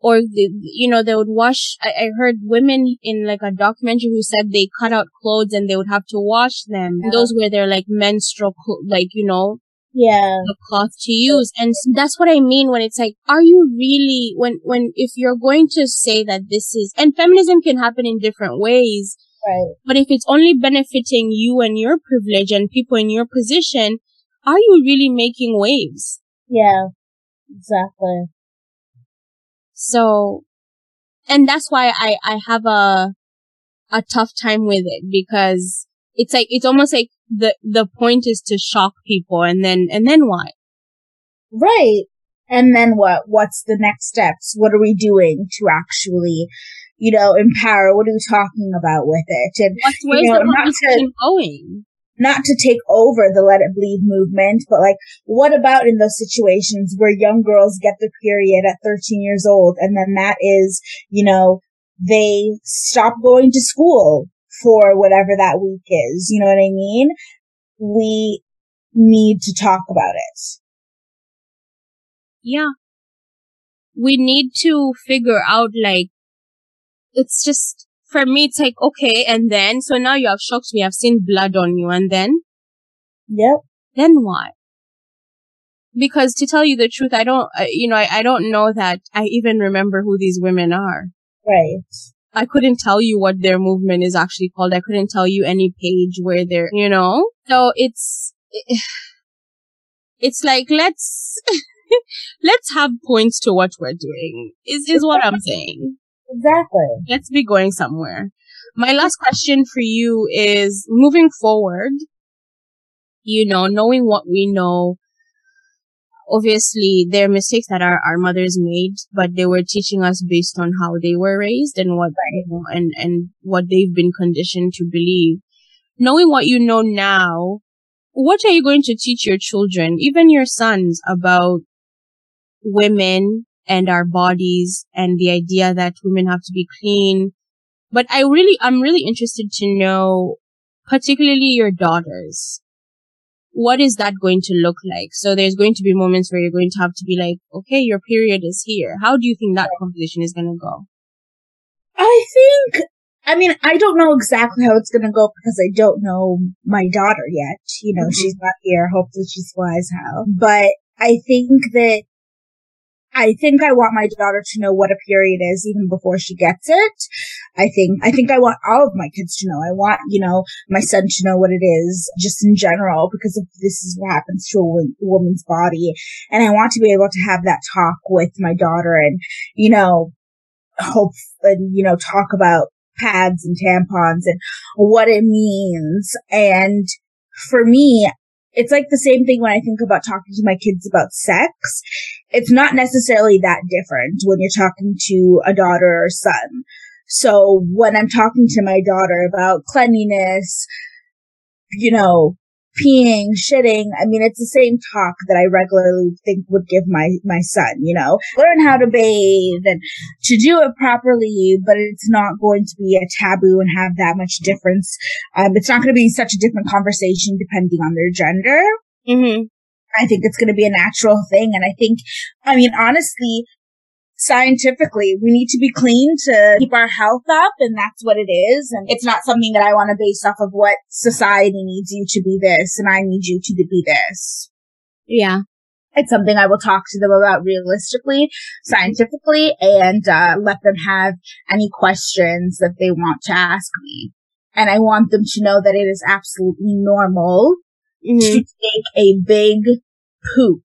Or, the, you know, they would wash, I, I heard women in like a documentary who said they cut out clothes and they would have to wash them. Yeah. Those were their like menstrual, like, you know, Yeah. the cloth to use. And s- that's what I mean when it's like, are you really, when, when, if you're going to say that this is, and feminism can happen in different ways, Right. but if it's only benefiting you and your privilege and people in your position, are you really making waves? Yeah. Exactly. So, and that's why I, I have a, a tough time with it because it's like, it's almost like the, the point is to shock people and then, and then what? Right. And then what? What's the next steps? What are we doing to actually, you know, empower? What are we talking about with it? And What's, where's know, the to- conversation going? Not to take over the let it bleed movement, but like, what about in those situations where young girls get their period at 13 years old and then that is, you know, they stop going to school for whatever that week is. You know what I mean? We need to talk about it. Yeah. We need to figure out like, it's just, for me, it's like, okay, and then, so now you have shocked me, I've seen blood on you, and then, Yep. then what? Because to tell you the truth, I don't, uh, you know, I, I don't know that I even remember who these women are. Right. I couldn't tell you what their movement is actually called. I couldn't tell you any page where they're, you know? So it's, *sighs* it's like, let's, *laughs* let's have points to what we're doing, is, is what I'm saying. Exactly. Let's be going somewhere. My last question for you is moving forward, you know, knowing what we know, obviously there are mistakes that our, our mothers made, but they were teaching us based on how they were raised and what, you know, and, and what they've been conditioned to believe. Knowing what you know now, what are you going to teach your children, even your sons, about women and our bodies and the idea that women have to be clean? But I really, I'm really interested to know, particularly your daughters. What is that going to look like? So there's going to be moments where you're going to have to be like, okay, your period is here. How do you think that conversation is going to go? I think, I mean, I don't know exactly how it's going to go because I don't know my daughter yet. You know, Mhm. she's not here. Hopefully she's wise how. But I think that, I think I want my daughter to know what a period is even before she gets it. I think, I think I want all of my kids to know. I want, you know, my son to know what it is just in general because if this is what happens to a woman's body. And I want to be able to have that talk with my daughter and, you know, hope and, you know, talk about pads and tampons and what it means. And for me, it's like the same thing when I think about talking to my kids about sex. It's not necessarily that different when you're talking to a daughter or son. So when I'm talking to my daughter about cleanliness, you know, peeing, shitting. I mean, it's the same talk that I regularly think would give my, my son, you know, learn how to bathe and to do it properly, but it's not going to be a taboo and have that much difference. Um, it's not going to be such a different conversation depending on their gender. Mm-hmm. I think it's going to be a natural thing. And I think, I mean, honestly, scientifically, we need to be clean to keep our health up. And that's what it is. And it's not something that I want to base off of what society needs you to be this and I need you to be this. Yeah. it's something I will talk to them about realistically, scientifically, and uh, let them have any questions that they want to ask me. And I want them to know that it is absolutely normal mm-hmm. to take a big poop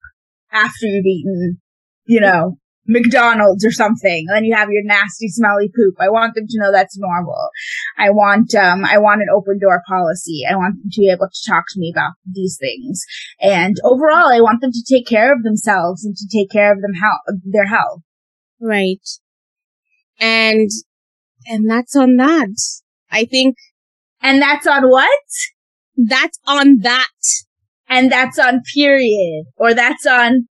after you've eaten, you know, McDonald's or something. And then you have your nasty, smelly poop. I want them to know that's normal. I want, um, I want an open door policy. I want them to be able to talk to me about these things. And overall, I want them to take care of themselves and to take care of them how their health. Right. And, and that's on that. I think. And that's on what? That's on that. And that's on period. Or that's on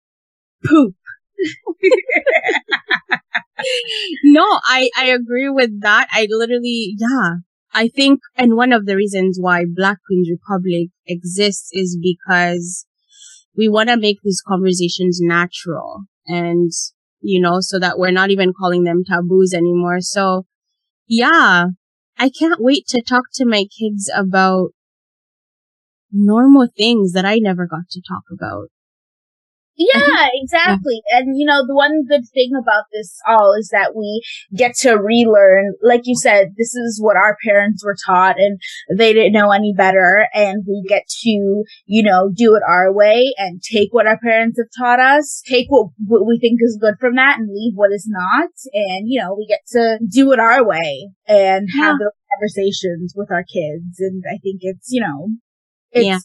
poop. *laughs* no, I, I agree with that. I literally, yeah. I think, and one of the reasons why Black Queens Republic exists is because we want to make these conversations natural and, you know, so that we're not even calling them taboos anymore. So, yeah, I can't wait to talk to my kids about normal things that I never got to talk about. Yeah, *laughs* exactly. Yeah. And you know, the one good thing about this all is that we get to relearn. Like you said, this is what our parents were taught and they didn't know any better. And we get to, you know, do it our way and take what our parents have taught us, take what, what we think is good from that and leave what is not. And, you know, we get to do it our way and yeah. have those conversations with our kids. And I think it's, you know, it's, yeah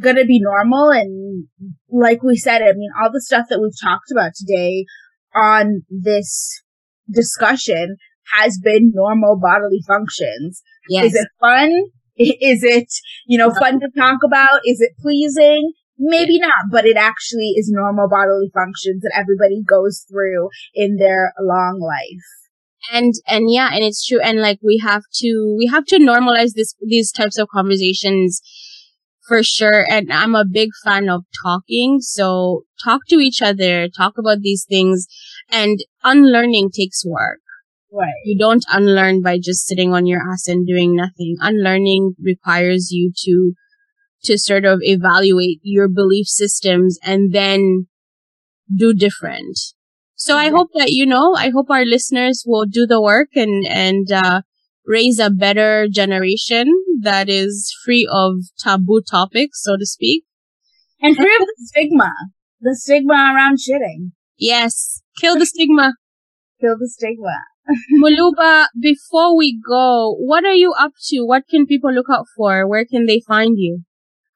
gonna be normal. And like we said, I mean, all the stuff that we've talked about today on this discussion has been normal bodily functions. Yes. Is it fun? Is it, you know, fun to talk about? Is it pleasing? Maybe not, but it actually is normal bodily functions that everybody goes through in their long life and and yeah and it's true and like we have to we have to normalize this these types of conversations for sure. And I'm a big fan of talking. So talk to each other, talk about these things and unlearning takes work. Right. You don't unlearn by just sitting on your ass and doing nothing. Unlearning requires you to, to sort of evaluate your belief systems and then do different. So I hope that, you know, I hope our listeners will do the work and, and, uh, raise a better generation that is free of taboo topics, so to speak. And free of the stigma. The stigma around shitting. Yes. Kill the stigma. Kill the stigma. *laughs* Maluba, before we go, what are you up to? What can people look out for? Where can they find you?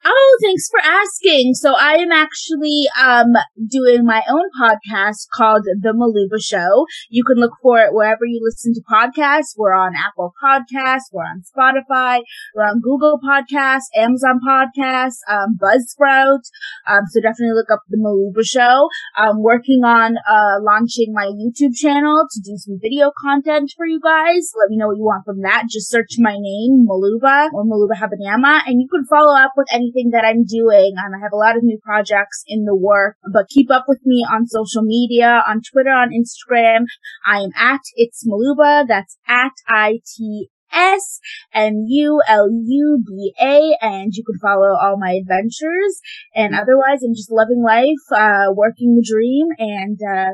Oh, thanks for asking. So I am actually um doing my own podcast called The Maluba Show. You can look for it wherever you listen to podcasts. We're on Apple Podcasts, we're on Spotify, we're on Google Podcasts, Amazon Podcasts, um, Buzzsprout. Um, so definitely look up The Maluba Show. I'm working on uh launching my YouTube channel to do some video content for you guys. Let me know what you want from that. Just search my name, Maluba or Maluba Habanyama, and you can follow up with anything anything that I'm doing. Um, I have a lot of new projects in the work, but keep up with me on social media, on Twitter, on Instagram. I am at It's Maluba. That's at I-T S M U L U B A, and you can follow all my adventures. And otherwise, I'm just loving life, uh, working the dream, and uh,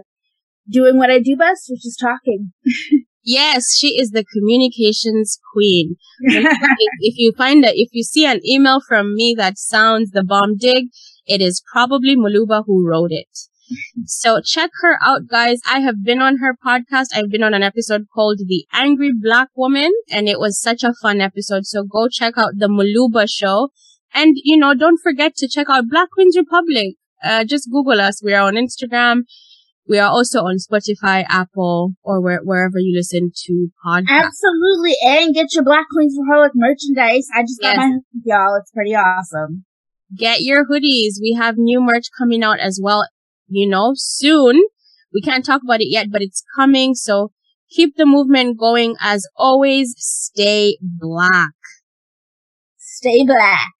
doing what I do best, which is talking. *laughs* Yes, she is the communications queen. *laughs* if you find that, if you see an email from me that sounds the bomb dig, it is probably Maluba who wrote it. So check her out, guys. I have been on her podcast. I've been on an episode called The Angry Black Woman, and it was such a fun episode. So go check out the Maluba show. And, you know, don't forget to check out Black Queens Republic. Uh, just Google us. We are on Instagram. We are also on Spotify, Apple, or where, wherever you listen to podcasts. Absolutely. And get your Black Queens Republic merchandise. I just yes. got my y'all. It's pretty awesome. Get your hoodies. We have new merch coming out as well, you know, soon. We can't talk about it yet, but it's coming. So keep the movement going. As always, stay black. Stay black.